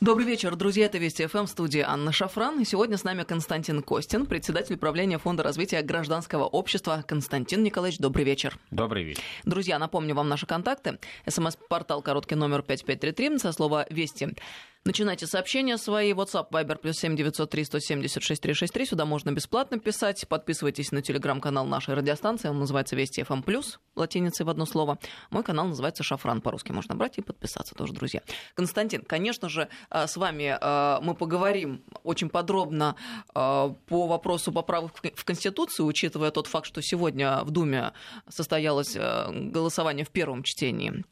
Добрый вечер, друзья. Это Вести ФМ, студии Анна Шафран. И сегодня с нами Константин Костин, председатель правления Фонда развития гражданского общества. Константин Николаевич, добрый вечер. Добрый вечер. Друзья, напомню вам наши контакты. СМС-портал короткий номер 5533 со слова «Вести». Начинайте сообщения свои. WhatsApp, Viber, плюс 7 903 176 363. Сюда можно бесплатно писать. Подписывайтесь на телеграм-канал нашей радиостанции. Он называется Вести ФМ+, плюс латиницей в одно слово. Мой канал называется Шафран. По-русски можно брать и подписаться тоже, друзья. Константин, конечно же, э, с вами э, мы поговорим очень подробно э, по вопросу поправок в Конституцию, учитывая тот факт, что сегодня в Думе состоялось голосование в первом чтении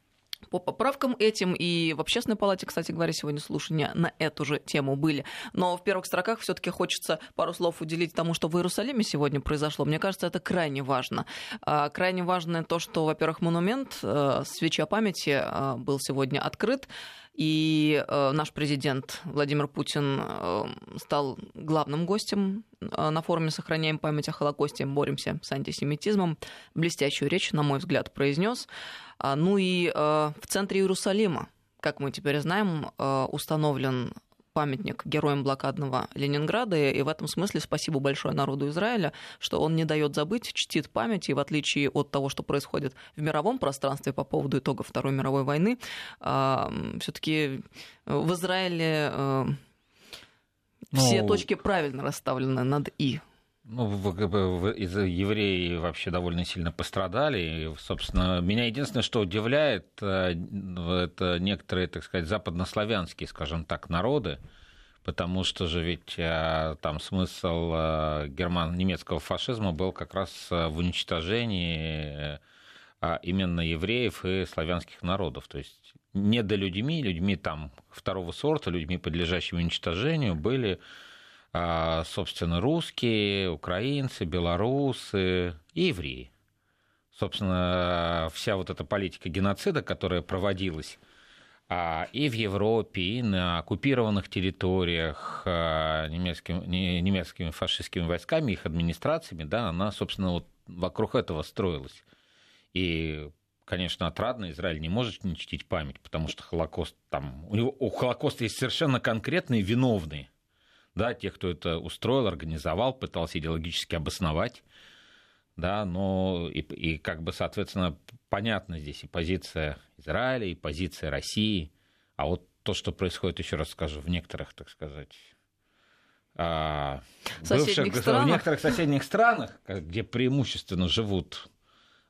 по поправкам этим. И в общественной палате, кстати говоря, сегодня слушания на эту же тему были. Но в первых строках все таки хочется пару слов уделить тому, что в Иерусалиме сегодня произошло. Мне кажется, это крайне важно. А, крайне важно то, что, во-первых, монумент э, свеча памяти э, был сегодня открыт. И э, наш президент Владимир Путин э, стал главным гостем э, на форуме «Сохраняем память о Холокосте, боремся с антисемитизмом». Блестящую речь, на мой взгляд, произнес. А, ну и в центре Иерусалима, как мы теперь знаем, установлен памятник героям блокадного Ленинграда. И в этом смысле спасибо большое народу Израиля, что он не дает забыть, чтит память. И в отличие от того, что происходит в мировом пространстве по поводу итогов Второй мировой войны, а, все-таки в Израиле э, все ну, точки правильно расставлены над «и». Ну, евреи вообще довольно сильно пострадали. И, собственно, меня единственное, что удивляет, э, это некоторые, так сказать, западнославянские, скажем так, народы, потому что же ведь э, там смысл э, герман немецкого фашизма был как раз в уничтожении именно евреев и славянских народов. То есть не до людьми, там второго сорта, людьми, подлежащими уничтожению, были а, собственно, русские, украинцы, белорусы и евреи. Собственно, вся вот эта политика геноцида, которая проводилась а, и в Европе, и на оккупированных территориях а, немецкими, немецкими фашистскими войсками, их администрациями, да, она, собственно, вот вокруг этого строилась. И конечно, отрадно, Израиль не может не чтить память, потому что Холокост там, у, него, у Холокоста есть совершенно конкретные виновные да, тех, кто это устроил, организовал, пытался идеологически обосновать, да, но и, и как бы, соответственно, понятна здесь и позиция Израиля, и позиция России, а вот то, что происходит, еще раз скажу, в некоторых, так сказать, а, бывших, в некоторых соседних странах, где преимущественно живут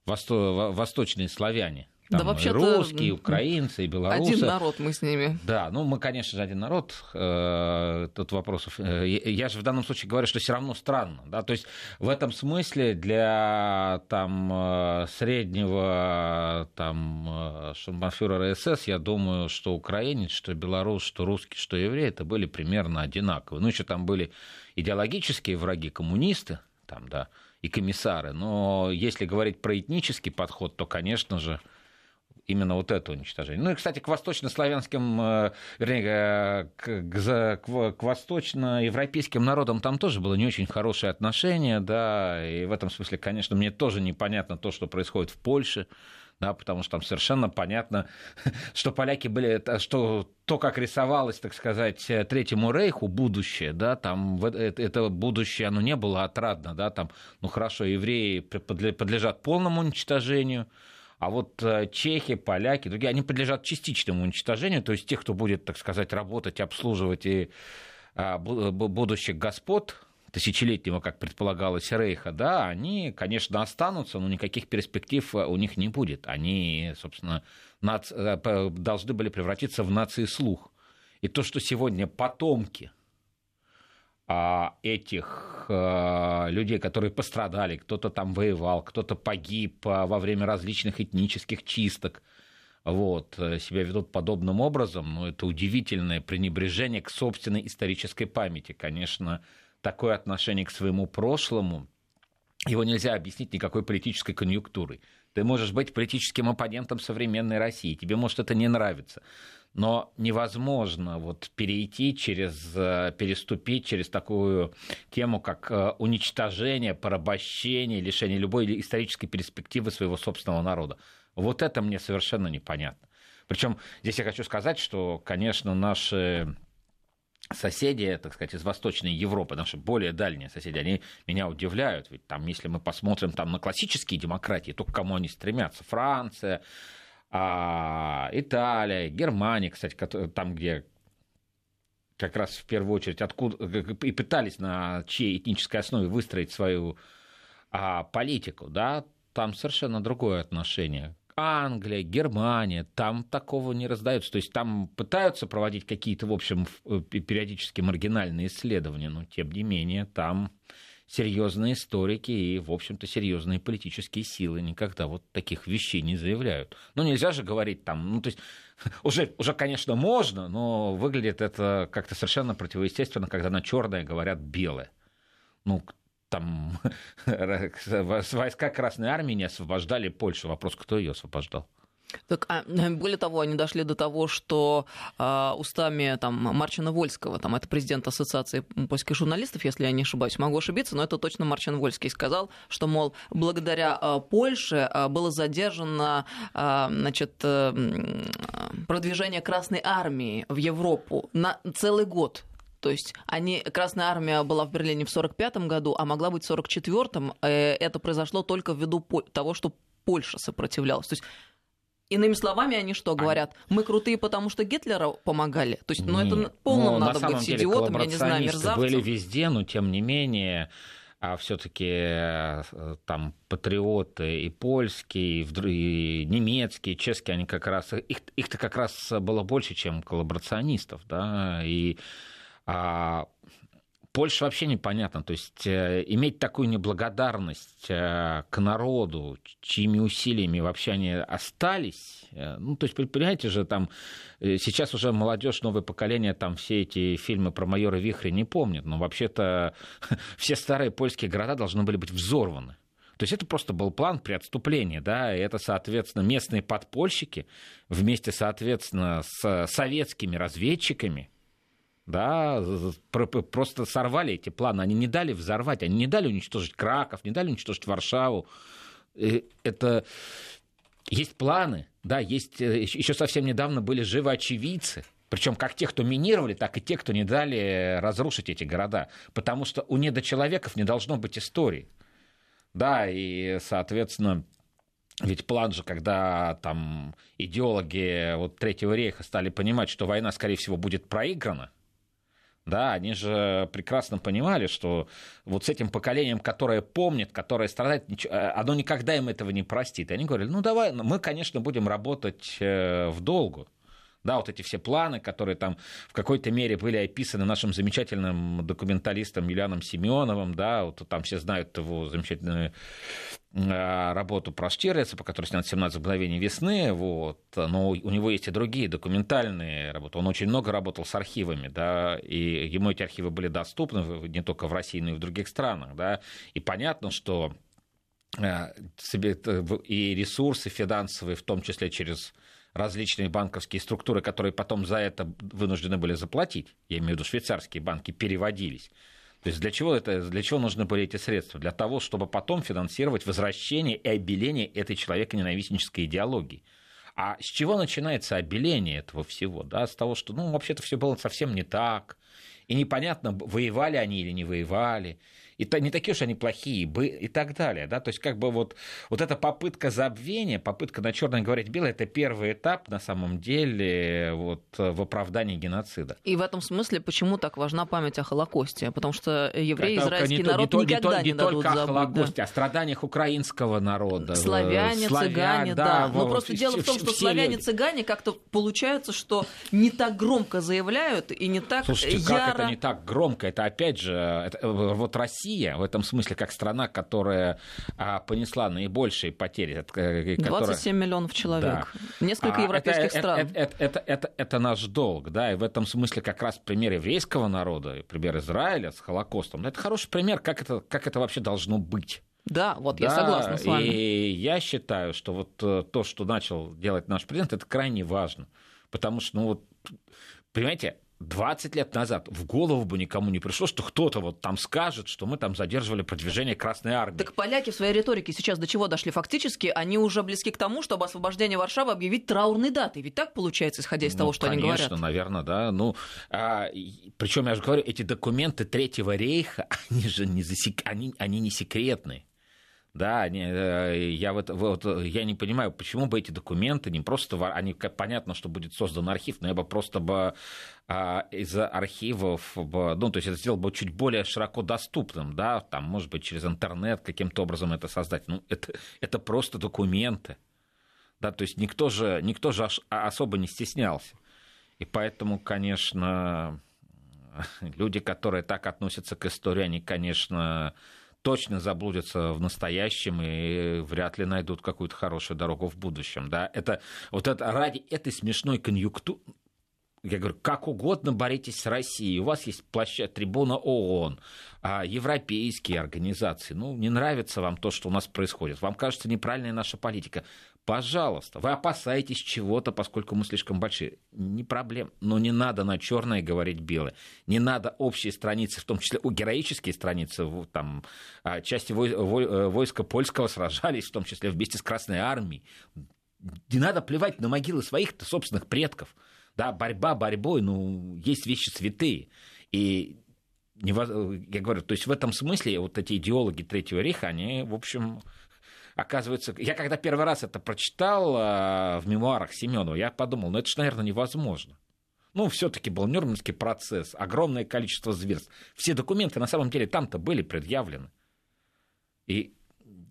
восто, восточные славяне, там да, вообще русские, украинцы, и белорусы. Один народ мы с ними. Да, ну мы, конечно же, один народ. Э, тут вопросов. Э, я же в данном случае говорю, что все равно странно. Да? То есть в этом смысле для там, э, среднего там, шумбанфюрера СС, я думаю, что украинец, что белорус, что русский, что еврей, это были примерно одинаковые. Ну, еще там были идеологические враги, коммунисты, там, да, и комиссары. Но если говорить про этнический подход, то, конечно же, именно вот это уничтожение. Ну и, кстати, к восточнославянским, э, вернее, к, к, к восточноевропейским народам там тоже было не очень хорошее отношение, да, и в этом смысле, конечно, мне тоже непонятно то, что происходит в Польше, да, потому что там совершенно понятно, что поляки были, что то, как рисовалось, так сказать, Третьему Рейху будущее, да, там это будущее, оно не было отрадно, да, там, ну хорошо, евреи подлежат полному уничтожению, а вот э, чехи, поляки, другие, они подлежат частичному уничтожению, то есть тех, кто будет, так сказать, работать, обслуживать и а, будущих господ, тысячелетнего, как предполагалось, Рейха, да, они, конечно, останутся, но никаких перспектив э, у них не будет. Они, собственно, нац... Э, должны были превратиться в нации слух. И то, что сегодня потомки этих а, людей, которые пострадали, кто-то там воевал, кто-то погиб а, во время различных этнических чисток, вот, э, себя ведут подобным образом, ну, это удивительное пренебрежение к собственной исторической памяти. Конечно, такое отношение к своему прошлому, его нельзя объяснить никакой политической конъюнктурой. Ты можешь быть политическим оппонентом современной России, тебе может это не нравиться но невозможно вот перейти через, э, переступить через такую тему, как э, уничтожение, порабощение, лишение любой исторической перспективы своего собственного народа. Вот это мне совершенно непонятно. Причем здесь я хочу сказать, что, конечно, наши соседи, так сказать, из Восточной Европы, наши более дальние соседи, они меня удивляют. Ведь там, если мы посмотрим там, на классические демократии, то к кому они стремятся? Франция, а, Италия, Германия, кстати, там, где как раз в первую очередь откуда и пытались на чьей этнической основе выстроить свою а, политику, да, там совершенно другое отношение. Англия, Германия, там такого не раздается. То есть там пытаются проводить какие-то, в общем, э, периодически маргинальные исследования, но тем не менее там серьезные историки и, в общем-то, серьезные политические силы никогда вот таких вещей не заявляют. Ну, нельзя же говорить там, ну, то есть уже, уже, конечно, можно, но выглядит это как-то совершенно противоестественно, когда на черное говорят белое. Ну, там войска Красной Армии не освобождали Польшу. Вопрос, кто ее освобождал? Так, а, более того, они дошли до того, что э, устами там, Марчина Вольского, там, это президент Ассоциации польских журналистов, если я не ошибаюсь, могу ошибиться, но это точно Марчин Вольский сказал, что, мол, благодаря э, Польше э, было задержано э, значит, э, продвижение Красной Армии в Европу на целый год. То есть они, Красная Армия была в Берлине в 1945 году, а могла быть в 1944. Э, это произошло только ввиду того, что Польша сопротивлялась. То есть Иными словами, они что говорят? Мы крутые, потому что Гитлера помогали. То есть, ну, это полным ну, надо на быть деле, идиотом, я не знаю, мерзавцем. были везде, но тем не менее а все-таки э, там патриоты и польские, и немецкие, и чешские, они как раз их их-то как раз было больше, чем коллаборационистов, да, и а, Польша вообще непонятно. То есть э, иметь такую неблагодарность э, к народу, чьими усилиями вообще они остались. Э, ну, то есть, понимаете же, там сейчас уже молодежь, новое поколение, там все эти фильмы про майора Вихря не помнят. Но вообще-то все старые польские города должны были быть взорваны. То есть это просто был план при отступлении, да, и это, соответственно, местные подпольщики вместе, соответственно, с советскими разведчиками – да, просто сорвали эти планы, они не дали взорвать, они не дали уничтожить Краков, не дали уничтожить Варшаву. Это есть планы, да, есть э, еще совсем недавно были живы очевидцы, причем как те, кто минировали, так и те, кто не дали разрушить эти города. Потому что у недочеловеков не должно быть истории. Да, и, соответственно, ведь план же, когда там идеологи вот Третьего рейха стали понимать, что война, скорее всего, будет проиграна, да, они же прекрасно понимали, что вот с этим поколением, которое помнит, которое страдает, э, оно никогда им этого не простит. И они говорили, ну давай, мы, конечно, будем работать э, в долгу. Да, вот эти все планы, которые там в какой-то мере были описаны нашим замечательным документалистом Юлианом Семеновым, да, вот там все знают его замечательную э, работу про Штирлица, по которой снят «17 мгновений весны», вот, но у него есть и другие документальные работы. Он очень много работал с архивами, да, и ему эти архивы были доступны не только в России, но и в других странах, да, и понятно, что э, и ресурсы финансовые, в том числе через различные банковские структуры, которые потом за это вынуждены были заплатить, я имею в виду швейцарские банки, переводились. То есть для чего, это, для чего нужны были эти средства? Для того, чтобы потом финансировать возвращение и обеление этой человеконенавистнической идеологии. А с чего начинается обеление этого всего? Да, с того, что, ну, вообще-то все было совсем не так, и непонятно, воевали они или не воевали, и то, не такие уж они плохие, и так далее. Да? То есть как бы вот, вот эта попытка забвения, попытка на черное говорить белое, это первый этап на самом деле вот, в оправдании геноцида. И в этом смысле почему так важна память о Холокосте? Потому что евреи, это израильский не народ не никогда не, не, не дадут только забыть, о Холокосте, да. о страданиях украинского народа. Славяне, Славян, цыгане, да. да. Но просто все, дело в том, что славяне, цыгане как-то получается, что не так громко заявляют и не так Слушайте, яро... как это не так громко? Это опять же, это, вот Россия Россия в этом смысле как страна, которая а, понесла наибольшие потери. Которая... 27 миллионов человек. Да. Несколько а, европейских это, стран. Это, это, это, это, это наш долг. Да, и в этом смысле как раз пример еврейского народа, пример Израиля с Холокостом, это хороший пример, как это, как это вообще должно быть. Да, вот да, я согласна с вами. И я считаю, что вот э, то, что начал делать наш президент, это крайне важно. Потому что, ну вот, понимаете, 20 лет назад в голову бы никому не пришло, что кто-то вот там скажет, что мы там задерживали продвижение Красной Армии. Так поляки в своей риторике сейчас до чего дошли? Фактически они уже близки к тому, чтобы освобождение Варшавы объявить траурной датой. Ведь так получается, исходя из ну, того, что конечно, они говорят? Конечно, наверное, да. Ну, а, причем я же говорю, эти документы Третьего рейха, они же не, засек... они, они не секретные. Да, они, э, я, вот, вот, я не понимаю, почему бы эти документы не просто... Они, понятно, что будет создан архив, но я бы просто бы а, из архивов, ну, то есть это сделал бы чуть более широко доступным, да, там, может быть, через интернет каким-то образом это создать. Ну, это, это просто документы. Да, то есть никто же, никто же особо не стеснялся. И поэтому, конечно, люди, которые так относятся к истории, они, конечно, точно заблудятся в настоящем и вряд ли найдут какую-то хорошую дорогу в будущем. Да? Это, вот это, ради этой смешной конъюнктуры, я говорю, как угодно боритесь с Россией. У вас есть площадь трибуна ООН, а, европейские организации. Ну, не нравится вам то, что у нас происходит. Вам кажется неправильная наша политика. Пожалуйста, вы опасаетесь чего-то, поскольку мы слишком большие. Не проблем. Но не надо на черное говорить белое. Не надо общие страницы, в том числе у героические страницы, там, а, части э, войска польского сражались, в том числе вместе с Красной Армией. Не надо плевать на могилы своих собственных предков. Да, борьба борьбой, ну, есть вещи святые. И я говорю, то есть в этом смысле вот эти идеологи Третьего рейха, они, в общем, оказывается, я когда первый раз это прочитал э, в мемуарах Семенова, я подумал, ну это же, наверное, невозможно. Ну, все-таки был Нюрнбергский процесс, огромное количество зверств. Все документы на самом деле там-то были предъявлены. И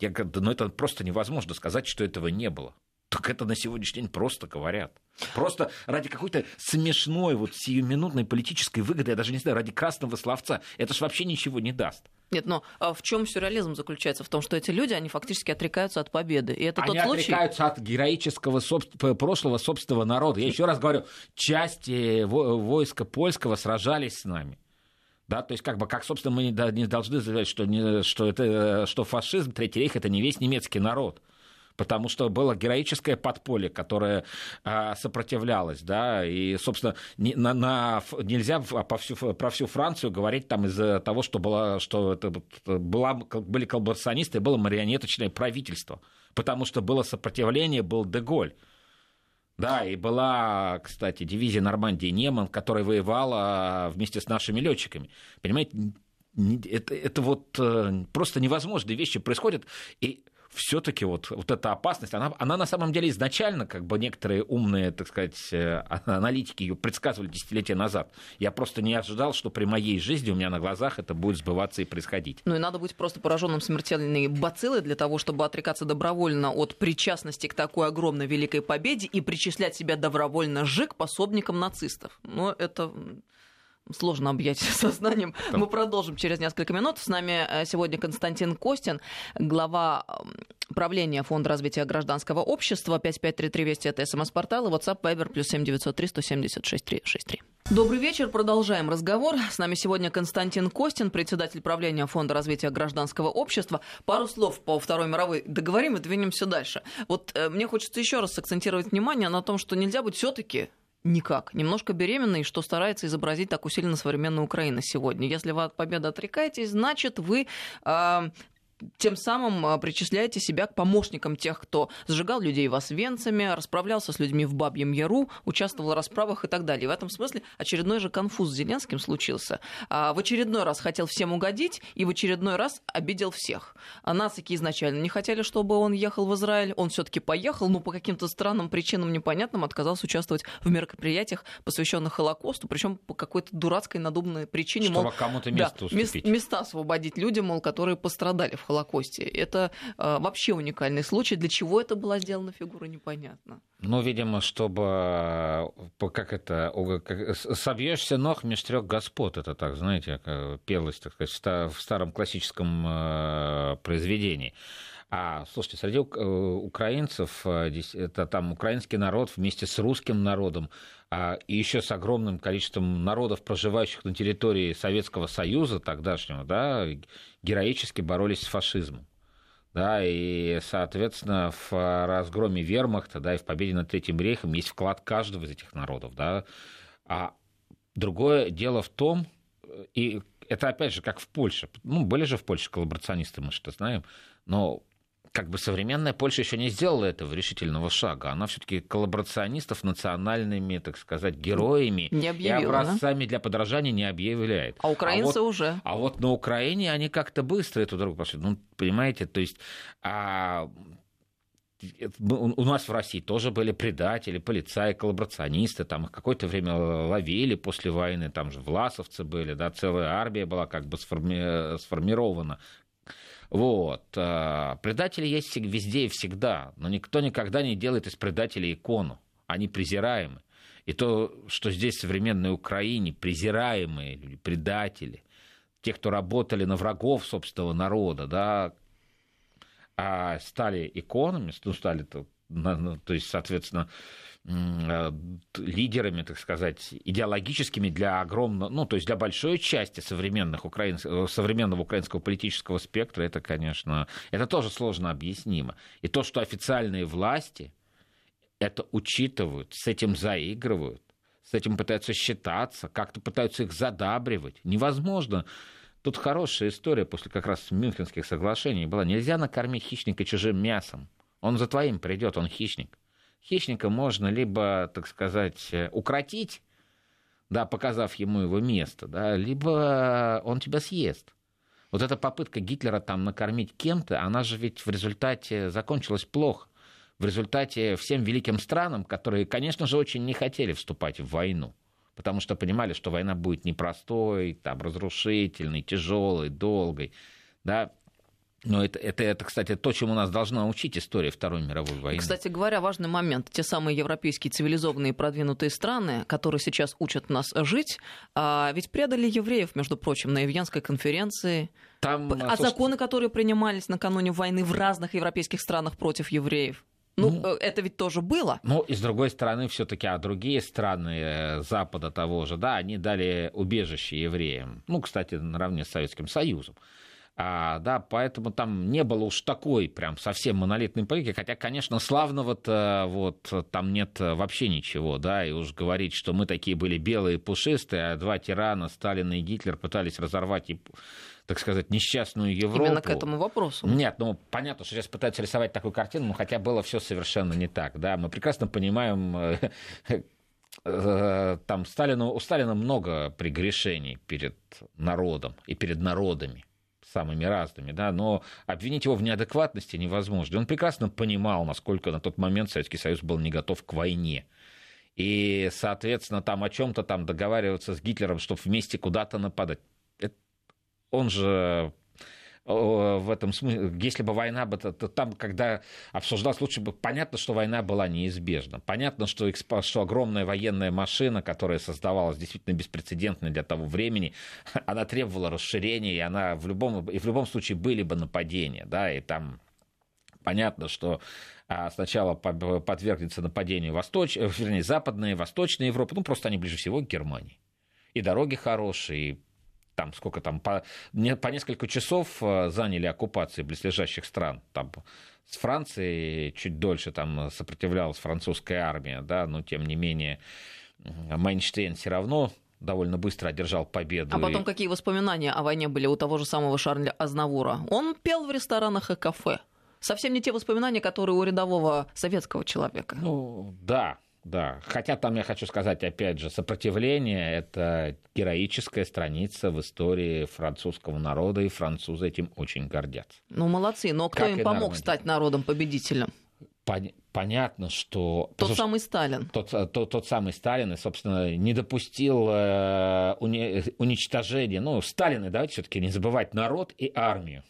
я говорю, да, ну это просто невозможно сказать, что этого не было. Так это на сегодняшний день просто говорят. Просто ради какой-то смешной, вот сиюминутной политической выгоды, я даже не знаю, ради красного словца, это ж вообще ничего не даст. Нет, но а в чем сюрреализм заключается? В том, что эти люди, они фактически отрекаются от победы. И это они тот случай... отрекаются от героического соб... прошлого собственного народа. Я еще раз говорю, части войска польского сражались с нами. Да, то есть, как бы, как, собственно, мы не должны заявлять, что, не, что, это, что фашизм, Третий рейх это не весь немецкий народ потому что было героическое подполье, которое а, сопротивлялось, да, и, собственно, на, на, нельзя по всю, про всю Францию говорить там из-за того, что, было, что это была, были колбасонисты, было марионеточное правительство, потому что было сопротивление, был Деголь. Да, и была, кстати, дивизия Нормандии Неман, которая воевала вместе с нашими летчиками. Понимаете, это, это вот э, просто невозможные вещи происходят. И все-таки вот, вот эта опасность, она, она на самом деле изначально, как бы некоторые умные, так сказать, э, аналитики ее предсказывали десятилетия назад. Я просто не ожидал, что при моей жизни у меня на глазах это будет сбываться и происходить. Ну и надо быть просто пораженным смертельной бациллой для того, чтобы отрекаться добровольно от причастности к такой огромной великой победе и причислять себя добровольно же к пособникам нацистов. Но это сложно объять сознанием. Да. Мы продолжим через несколько минут. С нами э, сегодня Константин Костин, глава правления Фонда развития гражданского общества. 5533 Вести это смс-портал и WhatsApp Viber плюс 7903 176 363. Добрый вечер. Продолжаем разговор. С нами сегодня Константин Костин, председатель правления Фонда развития гражданского общества. Пару слов по Второй мировой договорим и двинемся дальше. Вот э, мне хочется еще раз акцентировать внимание на том, что нельзя быть все-таки никак. Немножко беременный, что старается изобразить так усиленно современная Украина сегодня. Если вы от победы отрекаетесь, значит, вы э, тем самым а, причисляете себя к помощникам тех, кто сжигал людей в Освенциме, расправлялся с людьми в Бабьем Яру, участвовал в расправах и так далее. И в этом смысле очередной же конфуз с Зеленским случился. А, в очередной раз хотел всем угодить и в очередной раз обидел всех. А нацики изначально не хотели, чтобы он ехал в Израиль. Он все-таки поехал, но по каким-то странным причинам непонятным отказался участвовать в мероприятиях, посвященных Холокосту, причем по какой-то дурацкой надуманной причине. Чтобы кому-то место да, уступить. места освободить людям, мол, которые пострадали в Холокосте. Это э, вообще уникальный случай. Для чего это была сделана фигура, непонятно. Ну, видимо, чтобы, как это, как, собьешься ног меж трех господ, это так, знаете, пелось, так сказать, в старом классическом э, произведении. А, слушайте, среди украинцев, это там украинский народ вместе с русским народом, а, и еще с огромным количеством народов, проживающих на территории Советского Союза тогдашнего, да, героически боролись с фашизмом. Да, и, соответственно, в разгроме вермахта, да, и в победе над Третьим рейхом есть вклад каждого из этих народов, да. А другое дело в том, и это опять же как в Польше. Ну, были же в Польше коллаборационисты, мы что знаем, но как бы современная Польша еще не сделала этого решительного шага. Она все-таки коллаборационистов национальными, так сказать, героями не объявила, и образцами да? для подражания не объявляет. А украинцы а вот, уже. А вот на Украине они как-то быстро эту дорогу пошли. Ну, понимаете, то есть а, у нас в России тоже были предатели, полицаи, коллаборационисты, там их какое-то время ловили после войны, там же власовцы были, да, целая армия была как бы сформи... сформирована вот. А, предатели есть везде и всегда, но никто никогда не делает из предателей икону. Они презираемы. И то, что здесь в современной Украине презираемые люди, предатели, те, кто работали на врагов собственного народа, да, а стали иконами, ну, стали, то, то есть, соответственно, Э, лидерами, так сказать, идеологическими для огромного, ну, то есть для большой части современных украин... Э, современного украинского политического спектра, это, конечно, это тоже сложно объяснимо. И то, что официальные власти это учитывают, с этим заигрывают, с этим пытаются считаться, как-то пытаются их задабривать, невозможно. Тут хорошая история после как раз Мюнхенских соглашений была. Нельзя накормить хищника чужим мясом. Он за твоим придет, он хищник хищника можно либо, так сказать, укротить, да, показав ему его место, да, либо он тебя съест. Вот эта попытка Гитлера там накормить кем-то, она же ведь в результате закончилась плохо. В результате всем великим странам, которые, конечно же, очень не хотели вступать в войну, потому что понимали, что война будет непростой, там, разрушительной, тяжелой, долгой, да, но это, это, это, кстати, то, чему нас должна учить история Второй мировой войны. Кстати говоря, важный момент. Те самые европейские цивилизованные продвинутые страны, которые сейчас учат нас жить, а ведь предали евреев, между прочим, на Евьянской конференции. Там, а собственно... законы, которые принимались накануне войны в разных европейских странах против евреев. Ну, ну, э, это ведь тоже было. Ну, и с другой стороны, все-таки, а другие страны э, Запада того же, да, они дали убежище евреям. Ну, кстати, наравне с Советским Союзом. А, да, поэтому там не было уж такой прям совсем монолитной политики, хотя, конечно, славного-то вот там нет вообще ничего, да, и уж говорить, что мы такие были белые, пушистые, а два тирана, Сталин и Гитлер, пытались разорвать так сказать, несчастную Европу. Именно к этому вопросу. Нет, ну понятно, что сейчас пытаются рисовать такую картину, но хотя было все совершенно не так. Да? Мы прекрасно понимаем, э, э, там Сталину, у Сталина много прегрешений перед народом и перед народами самыми разными, да, но обвинить его в неадекватности невозможно. Он прекрасно понимал, насколько на тот момент Советский Союз был не готов к войне. И, соответственно, там о чем-то там договариваться с Гитлером, чтобы вместе куда-то нападать. Это, он же в этом смысле, если бы война бы, то, там, когда обсуждалось, лучше бы понятно, что война была неизбежна. Понятно, что, что огромная военная машина, которая создавалась действительно беспрецедентно для того времени, она требовала расширения, и она в любом, и в любом случае были бы нападения, да, и там понятно, что а, сначала подвергнется нападению восточ... вернее, западная, восточная Европа, ну, просто они ближе всего к Германии. И дороги хорошие, и там сколько там, по, не, по несколько часов э, заняли оккупации близлежащих стран. Там с Францией чуть дольше там сопротивлялась французская армия, да, но тем не менее Майнштейн все равно довольно быстро одержал победу. А потом и... какие воспоминания о войне были у того же самого Шарля Азнавура? Он пел в ресторанах и кафе. Совсем не те воспоминания, которые у рядового советского человека. Ну, да, да. Хотя там я хочу сказать, опять же, сопротивление – это героическая страница в истории французского народа, и французы этим очень гордятся. Ну, молодцы. Но кто как им помог стать народом-победителем? понятно, что... Тот Потому самый Сталин. Тот, тот, тот самый Сталин, и, собственно, не допустил э, уничтожения... Ну, Сталин, давайте все таки не забывать народ и армию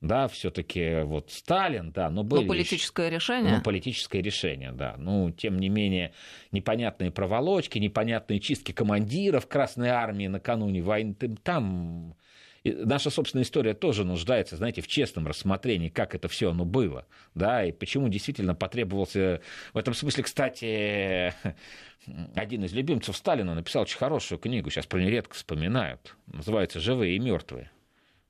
да, все-таки вот Сталин, да, но были... Ну, политическое решение. Ну, политическое решение, да. Ну, тем не менее, непонятные проволочки, непонятные чистки командиров Красной Армии накануне войны, там и наша собственная история тоже нуждается, знаете, в честном рассмотрении, как это все оно было, да, и почему действительно потребовался... В этом смысле, кстати, один из любимцев Сталина написал очень хорошую книгу, сейчас про нее редко вспоминают, называется «Живые и мертвые».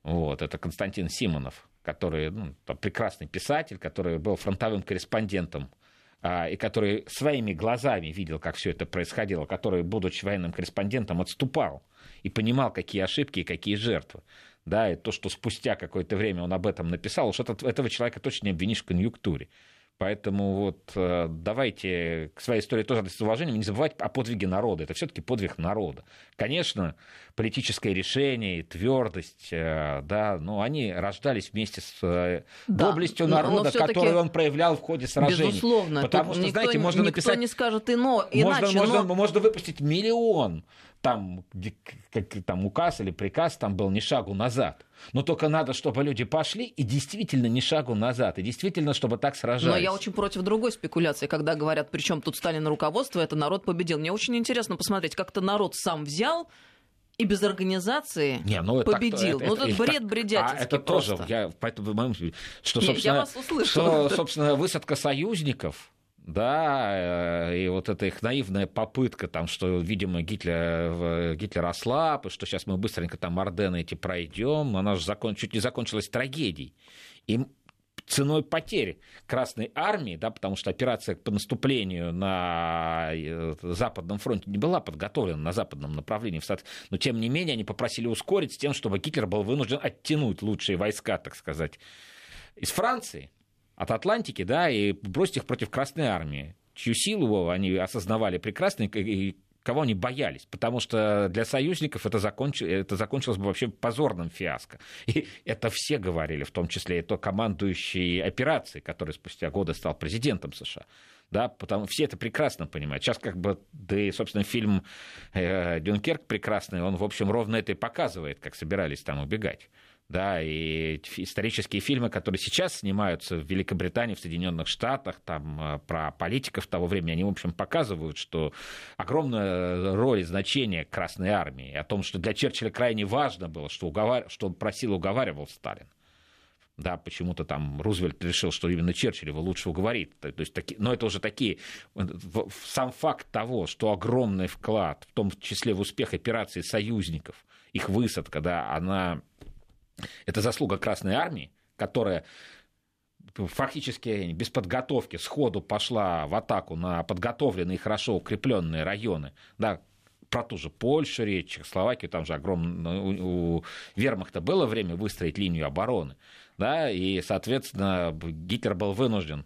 Вот, это Константин Симонов, который ну, прекрасный писатель, который был фронтовым корреспондентом а, и который своими глазами видел, как все это происходило, который, будучи военным корреспондентом, отступал и понимал, какие ошибки и какие жертвы. Да, и то, что спустя какое-то время он об этом написал, уж этот, этого человека точно не обвинишь в конъюнктуре. Поэтому вот э, давайте к своей истории тоже с уважением, не забывать о подвиге народа. Это все-таки подвиг народа. Конечно, политическое решение, твердость, э, да, но они рождались вместе с э, да, доблестью народа, которую он проявлял в ходе сражений. Безусловно. Потому что, никто, знаете, можно никто написать... не скажет ино, иначе. Можно, но... можно, можно выпустить миллион там, как, там указ или приказ там был ни шагу назад. Но только надо, чтобы люди пошли и действительно ни шагу назад, и действительно, чтобы так сражались. Но я очень против другой спекуляции, когда говорят, причем тут Сталин руководство, это народ победил. Мне очень интересно посмотреть, как то народ сам взял и без организации не, ну, победил. Это, ну, это, бред бредятинский а это просто. тоже, я, поэтому, что, собственно, я вас услышала. Что, собственно, высадка союзников, да, э, и вот эта их наивная попытка, там, что, видимо, Гитлер, Гитлер ослаб, и что сейчас мы быстренько там Ордены эти пройдем, она же закон, чуть не закончилась трагедией. И ценой потери Красной Армии, да, потому что операция по наступлению на э, Западном фронте не была подготовлена на западном направлении, но тем не менее они попросили ускорить с тем, чтобы Гитлер был вынужден оттянуть лучшие войска, так сказать, из Франции, от Атлантики, да, и бросить их против Красной Армии, чью силу они осознавали прекрасно и кого они боялись, потому что для союзников это, законч... это закончилось бы вообще позорным фиаско. И это все говорили, в том числе и то командующий операцией, который спустя годы стал президентом США. Да, потому все это прекрасно понимают. Сейчас как бы, да и, собственно, фильм э, «Дюнкерк» прекрасный, он, в общем, ровно это и показывает, как собирались там убегать да, и исторические фильмы, которые сейчас снимаются в Великобритании, в Соединенных Штатах, там, э, про политиков того времени, они, в общем, показывают, что огромная роль и значение Красной Армии, о том, что для Черчилля крайне важно было, что, уговар... что он просил, уговаривал Сталин. Да, почему-то там Рузвельт решил, что именно Черчилль его лучше уговорит. То есть, таки... Но это уже такие... Сам факт того, что огромный вклад, в том числе в успех операции союзников, их высадка, да, она это заслуга Красной Армии, которая фактически без подготовки сходу пошла в атаку на подготовленные и хорошо укрепленные районы, да, про ту же Польшу речь, Чехословакию, там же огромное, у, у вермахта было время выстроить линию обороны, да, и, соответственно, Гитлер был вынужден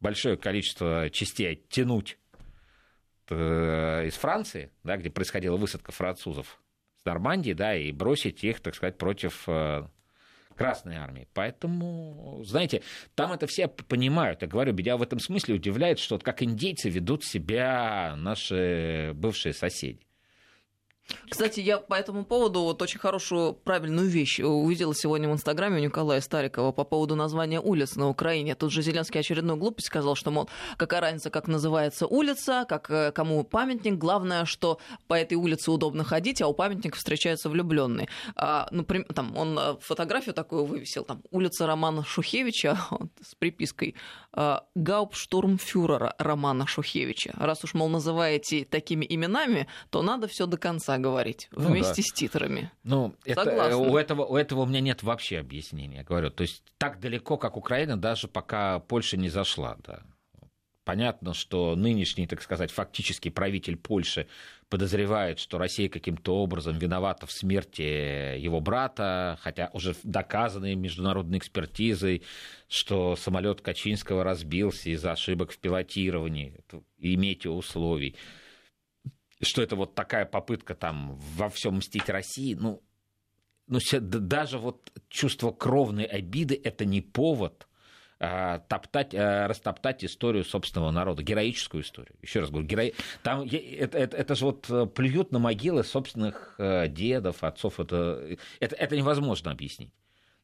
большое количество частей оттянуть э, из Франции, да, где происходила высадка французов, с Нормандии, да, и бросить их, так сказать, против э, Красной армии. Поэтому, знаете, там это все понимают. Я говорю, меня в этом смысле удивляет, что вот как индейцы ведут себя наши бывшие соседи. Кстати, я по этому поводу вот очень хорошую, правильную вещь увидела сегодня в Инстаграме у Николая Старикова по поводу названия улиц на Украине. Тут же Зеленский очередную глупость сказал, что, мол, какая разница, как называется улица, как э, кому памятник. Главное, что по этой улице удобно ходить, а у памятника встречаются влюбленные. А, например, там он э, фотографию такую вывесил, там улица Романа Шухевича вот, с припиской а, Гауптштурмфюрера Романа Шухевича. Раз уж, мол, называете такими именами, то надо все до конца говорить ну, вместе да. с титрами. Ну, это, у, этого, у этого у меня нет вообще объяснения, я говорю. То есть так далеко, как Украина, даже пока Польша не зашла. Да. Понятно, что нынешний, так сказать, фактический правитель Польши подозревает, что Россия каким-то образом виновата в смерти его брата, хотя уже доказанной международной экспертизой, что самолет Качинского разбился из-за ошибок в пилотировании и метеоусловий что это вот такая попытка там во всем мстить России, ну, ну даже вот чувство кровной обиды это не повод а, топтать, а, растоптать историю собственного народа, героическую историю. Еще раз говорю, геро... там это, это, это же вот э, плюют на могилы собственных э, дедов, отцов. Это, это, это невозможно объяснить.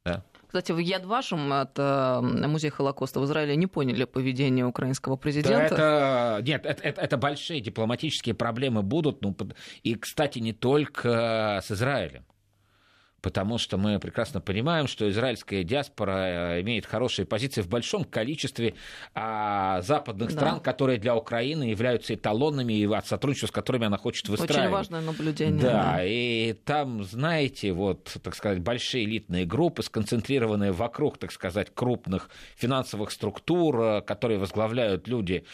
Да? Кстати, в Яд Вашем, это музей Холокоста в Израиле, не поняли поведение украинского президента. Да, это, нет, это, это, это большие дипломатические проблемы будут. Ну, и, кстати, не только с Израилем. Потому что мы прекрасно понимаем, что израильская диаспора э, имеет хорошие позиции в большом количестве а, западных да. стран, которые для Украины являются эталонными и от сотрудничества с которыми она хочет выстраивать. Очень важное наблюдение. Да, да, и там, знаете, вот, так сказать, большие элитные группы, сконцентрированные вокруг, так сказать, крупных финансовых структур, э, которые возглавляют люди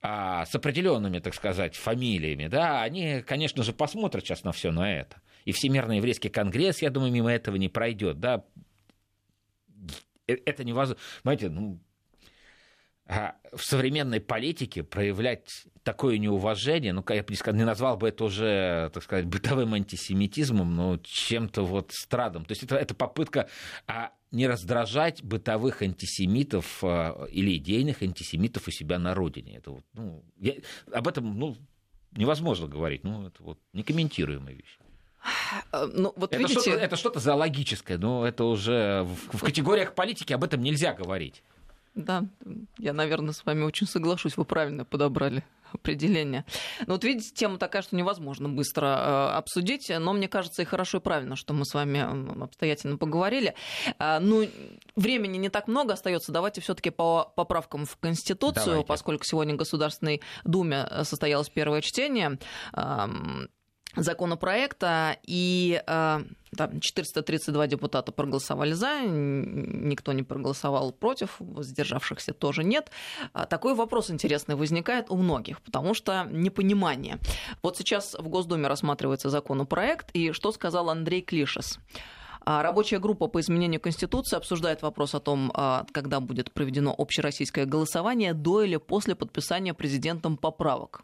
а, с определенными, так сказать, фамилиями, да, они, конечно же, посмотрят сейчас на все на это и Всемирный еврейский конгресс, я думаю, мимо этого не пройдет. Да? Э, это невозможно. Знаете, ну, а в современной политике проявлять такое неуважение, ну, я бы не назвал бы это уже, так сказать, бытовым антисемитизмом, но чем-то вот страдом. То есть это, это попытка а, не раздражать бытовых антисемитов а, или идейных антисемитов у себя на родине. Это вот, ну, я, об этом ну, невозможно говорить, ну, это вот некомментируемая вещь. Э, ну, вот это, видите... что-то, это что-то зоологическое, но это уже в, в категориях политики об этом нельзя говорить. Да, я, наверное, с вами очень соглашусь, вы правильно подобрали определение. Но вот видите, тема такая, что невозможно быстро э, обсудить, но мне кажется и хорошо и правильно, что мы с вами обстоятельно поговорили. Э, ну, времени не так много остается, давайте все-таки по поправкам в Конституцию, давайте. поскольку сегодня в Государственной Думе состоялось первое чтение. Э, законопроекта, и э, там 432 депутата проголосовали за, никто не проголосовал против, воздержавшихся тоже нет. А такой вопрос интересный возникает у многих, потому что непонимание. Вот сейчас в Госдуме рассматривается законопроект, и что сказал Андрей Клишес? А рабочая группа по изменению Конституции обсуждает вопрос о том, а, когда будет проведено общероссийское голосование до или после подписания президентом поправок.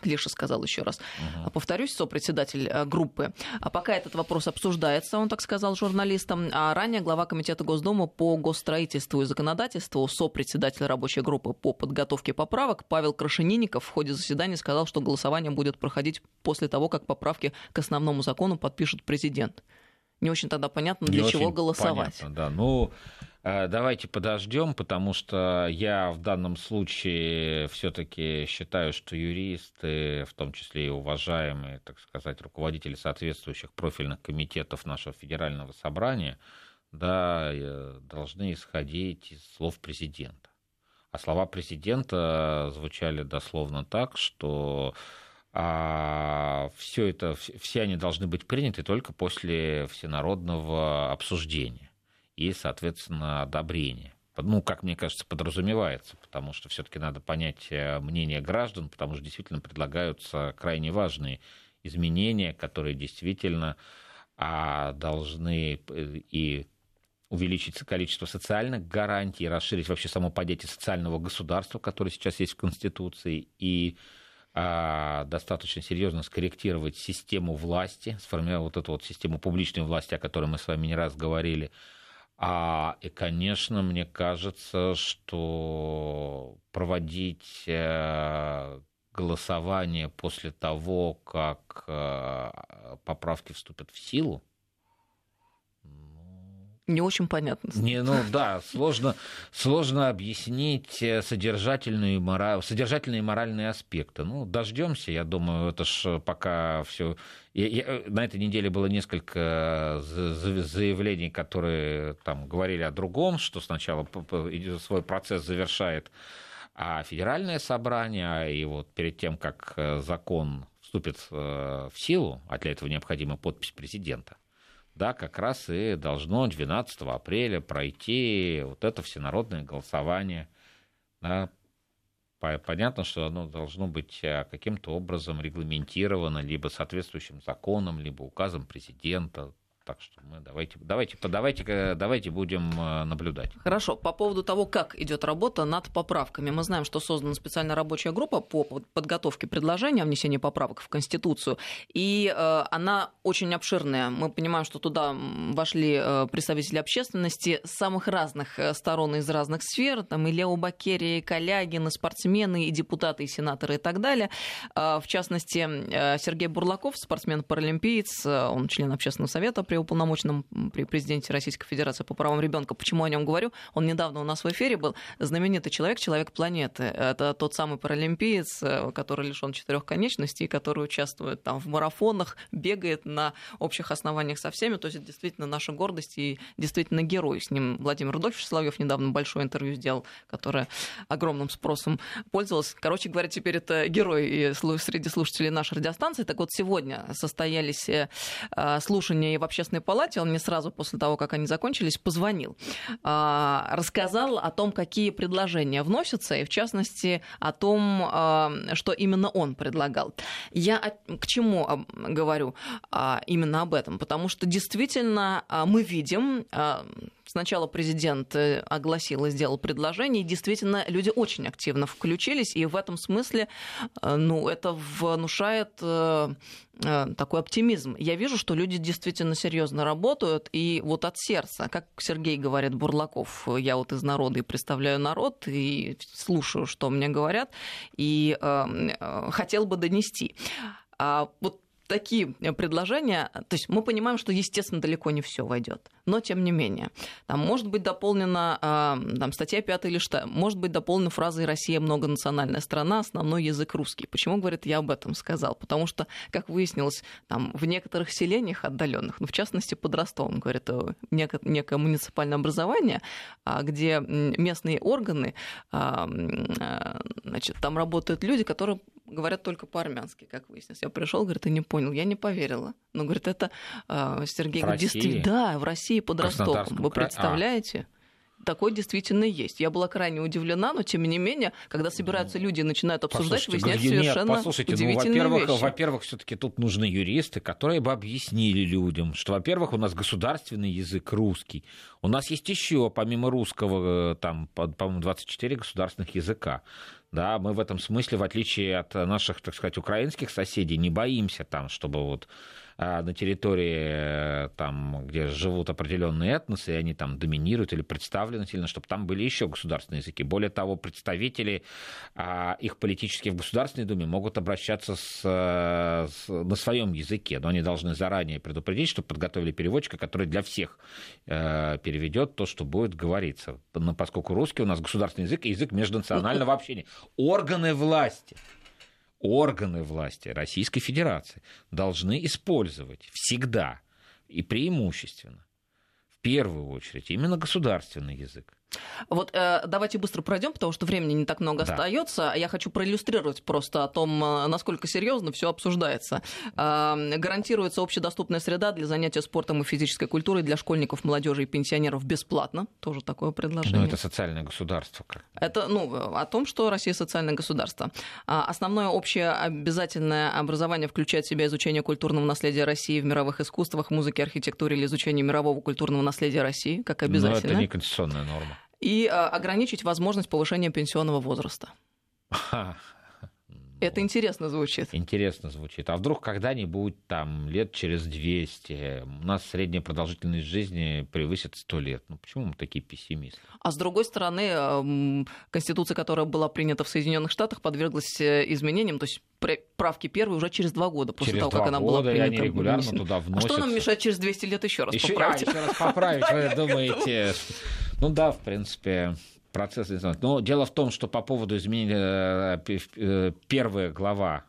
Клиша сказал еще раз. Угу. Повторюсь, сопредседатель э, группы. А пока этот вопрос обсуждается, он так сказал журналистам, а ранее глава Комитета Госдумы по госстроительству и законодательству, сопредседатель рабочей группы по подготовке поправок Павел Крашенинников в ходе заседания сказал, что голосование будет проходить после того, как поправки к основному закону подпишет президент. Не очень тогда понятно, для Не чего голосовать. Понятно, да. Ну, Э, давайте подождем, потому что я в данном случае все-таки считаю, что юристы, в том числе и уважаемые, так сказать, руководители соответствующих профильных комитетов нашего федерального собрания, да, э, должны исходить из слов президента. А слова президента звучали дословно так, что а, все это, все они должны быть приняты только после всенародного обсуждения и, соответственно, одобрение. Ну, как мне кажется, подразумевается, потому что все-таки надо понять э, мнение граждан, потому что действительно предлагаются крайне важные изменения, которые действительно а, должны э, и увеличить количество социальных гарантий, расширить вообще само понятие социального государства, которое сейчас есть в Конституции, и а, достаточно серьезно скорректировать систему власти, сформировать вот эту вот систему публичной власти, о которой мы с вами не раз говорили, а, и, конечно, мне кажется, что проводить э, голосование после того, как э, поправки вступят в силу, не очень понятно. Не, ну да, сложно, сложно объяснить э, содержательные, мораль, содержательные моральные аспекты. Ну, дождемся, я думаю, это ж пока все. На этой неделе было несколько э, заявлений, которые там говорили о другом, что сначала свой процесс завершает а федеральное собрание, и вот перед тем, как э, закон вступит в силу, а для этого необходима подпись президента, да, как раз и должно 12 апреля пройти вот это всенародное голосование. Да. Понятно, что оно должно быть э, каким-то образом регламентировано либо соответствующим законом, либо указом президента. Так что мы давайте, давайте, давайте, давайте будем э, наблюдать. Хорошо. По поводу того, как идет работа над поправками. Мы знаем, что создана специальная рабочая группа по подготовке предложения о внесении поправок в Конституцию. И э, она очень обширная. Мы понимаем, что туда вошли э, представители общественности с самых разных сторон из разных сфер. Там и Лео Бакерия, и Калягин, и спортсмены, и депутаты, и сенаторы, и так далее. В частности, Сергей Бурлаков, спортсмен-паралимпиец, он член общественного совета при при уполномоченном при президенте Российской Федерации по правам ребенка. Почему о нем говорю? Он недавно у нас в эфире был. Знаменитый человек, человек планеты. Это тот самый паралимпиец, э, который лишен четырех конечностей, который участвует там в марафонах, бегает на общих основаниях со всеми. То есть это действительно наша гордость и действительно герой. С ним Владимир Рудольфович Соловьев недавно большое интервью сделал, которое огромным спросом пользовалось. Короче говоря, теперь это герой и среди слушателей нашей радиостанции. Так вот, сегодня состоялись э, слушания в общественной палате. Он мне сразу после того, как они закончились, позвонил. А, рассказал о том, какие предложения вносятся, и в частности о том, а, что именно он предлагал. Я к чему говорю а, именно об этом? Потому что действительно мы видим Сначала президент э, огласил и сделал предложение, и действительно люди очень активно включились, и в этом смысле э, ну, это внушает э, такой оптимизм. Я вижу, что люди действительно серьезно работают, и вот от сердца, как Сергей говорит Бурлаков, я вот из народа и представляю народ, и слушаю, что мне говорят, и э, хотел бы донести. А вот такие э, предложения, то есть мы понимаем, что, естественно, далеко не все войдет, но тем не менее. Там может быть дополнена а, там, статья 5 или что, может быть дополнена фразой «Россия многонациональная страна, основной язык русский». Почему, говорит, я об этом сказал? Потому что, как выяснилось, там, в некоторых селениях отдаленных, ну, в частности, под Ростовом, говорит, э, некое, некое муниципальное образование, а, где местные органы, а, значит, там работают люди, которые говорят только по-армянски, как выяснилось. Я пришел, говорит, и не понял. Я не поверила. Но, говорит, это э, Сергей в говорит, действительно, да, в России под Ростовом. Вы а. представляете? такой действительно есть. Я была крайне удивлена, но тем не менее, когда собираются люди и начинают обсуждать, послушайте, выясняют совершенно нет, послушайте, ну, удивительные ну, во-первых, вещи. Во-первых, все-таки тут нужны юристы, которые бы объяснили людям, что, во-первых, у нас государственный язык русский. У нас есть еще, помимо русского, э, там, по-моему, 24 государственных языка. Да, мы в этом смысле, в отличие от наших, так сказать, украинских соседей, не боимся там, чтобы вот на территории, э, там, где живут определенные этносы, и они там доминируют или представлены сильно, чтобы там были еще государственные языки. Более того, представители а, их политических в Государственной Думе могут обращаться с, с, на своем языке, но они должны заранее предупредить, чтобы подготовили переводчика, который для всех э, переведет то, что будет говориться. Но поскольку русский у нас государственный язык и язык межнационального общения. Органы власти органы власти Российской Федерации должны использовать всегда и преимущественно, в первую очередь, именно государственный язык. Вот э, давайте быстро пройдем, потому что времени не так много да. остается. Я хочу проиллюстрировать просто о том, э, насколько серьезно все обсуждается. Э, гарантируется общедоступная среда для занятия спортом и физической культурой для школьников, молодежи и пенсионеров бесплатно. Тоже такое предложение. Ну, это социальное государство. Как? Это ну, о том, что Россия социальное государство. А основное общее обязательное образование включает в себя изучение культурного наследия России в мировых искусствах, музыке, архитектуре или изучение мирового культурного наследия России, как обязательно. Но это не конституционная норма и а, ограничить возможность повышения пенсионного возраста. Это интересно звучит. Интересно звучит. А вдруг когда-нибудь там лет через 200 у нас средняя продолжительность жизни превысит 100 лет? Ну почему мы такие пессимисты? А с другой стороны, Конституция, которая была принята в Соединенных Штатах, подверглась э, изменениям, то есть правки первые уже через два года после через того, как она была принята. они регулярно туда вносятся. А что нам мешает через 200 лет еще раз еще, поправить? А, еще раз поправить, вы думаете? Ну да, в принципе, процесс. Но дело в том, что по поводу изменения э, э, первая глава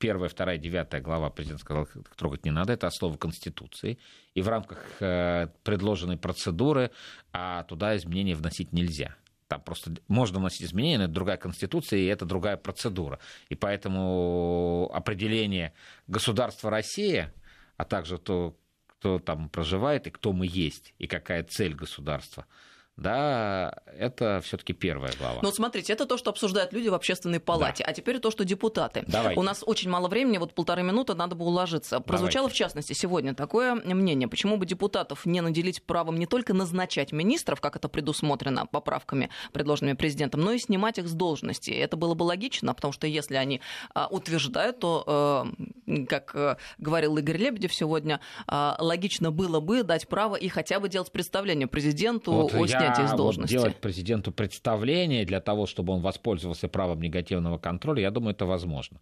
первая, вторая, девятая глава президент сказал, трогать не надо, это основа Конституции. И в рамках э, предложенной процедуры а туда изменения вносить нельзя. Там просто можно вносить изменения, но это другая конституция, и это другая процедура. И поэтому определение государства Россия, а также то, кто там проживает, и кто мы есть, и какая цель государства – да, это все-таки первая глава. Ну, смотрите, это то, что обсуждают люди в общественной палате, да. а теперь то, что депутаты. Давайте. У нас очень мало времени, вот полторы минуты, надо бы уложиться. Прозвучало, Давайте. в частности, сегодня такое мнение, почему бы депутатов не наделить правом не только назначать министров, как это предусмотрено поправками, предложенными президентом, но и снимать их с должности. Это было бы логично, потому что если они а, утверждают, то, э, как э, говорил Игорь Лебедев сегодня, а, логично было бы дать право и хотя бы делать представление президенту вот о снятии снятия из должности. Вот делать президенту представление для того, чтобы он воспользовался правом негативного контроля, я думаю, это возможно.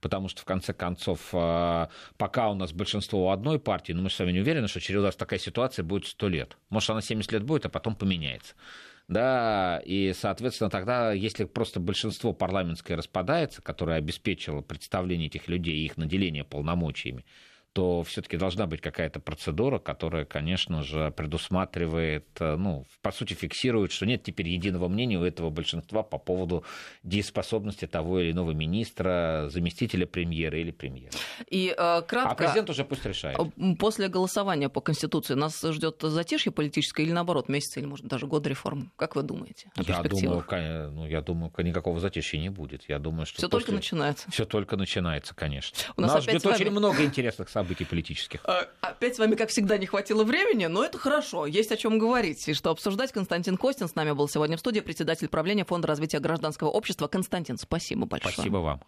потому что, в конце концов, э, пока у нас большинство у одной партии, но мы с вами не уверены, что через раз такая ситуация будет 100 лет. Может, она 70 лет будет, а потом поменяется да, и, соответственно, тогда, если просто большинство парламентское распадается, которое обеспечило представление этих людей и их наделение полномочиями, то все-таки должна быть какая-то процедура, которая, конечно же, предусматривает, э, ну, по сути, фиксирует, что нет теперь единого мнения у этого большинства по поводу дееспособности того или иного министра, заместителя премьера или премьера. И э, кратко... А президент уже пусть решает. Э, после голосования по Конституции нас ждет затишье политическое или, наоборот, месяц или, может, даже год реформ? Как вы думаете? Я думаю, ну, я думаю, никакого затишья не будет. Я думаю, что все после... только начинается. Все только начинается, конечно. У нас, нас ждет вами... очень много интересных событий событий политических. А, опять с вами, как всегда, не хватило времени, но это хорошо, есть о чем говорить. И что обсуждать, Константин Костин с нами был сегодня в студии, председатель правления Фонда развития гражданского общества. Константин, спасибо большое. Спасибо вам.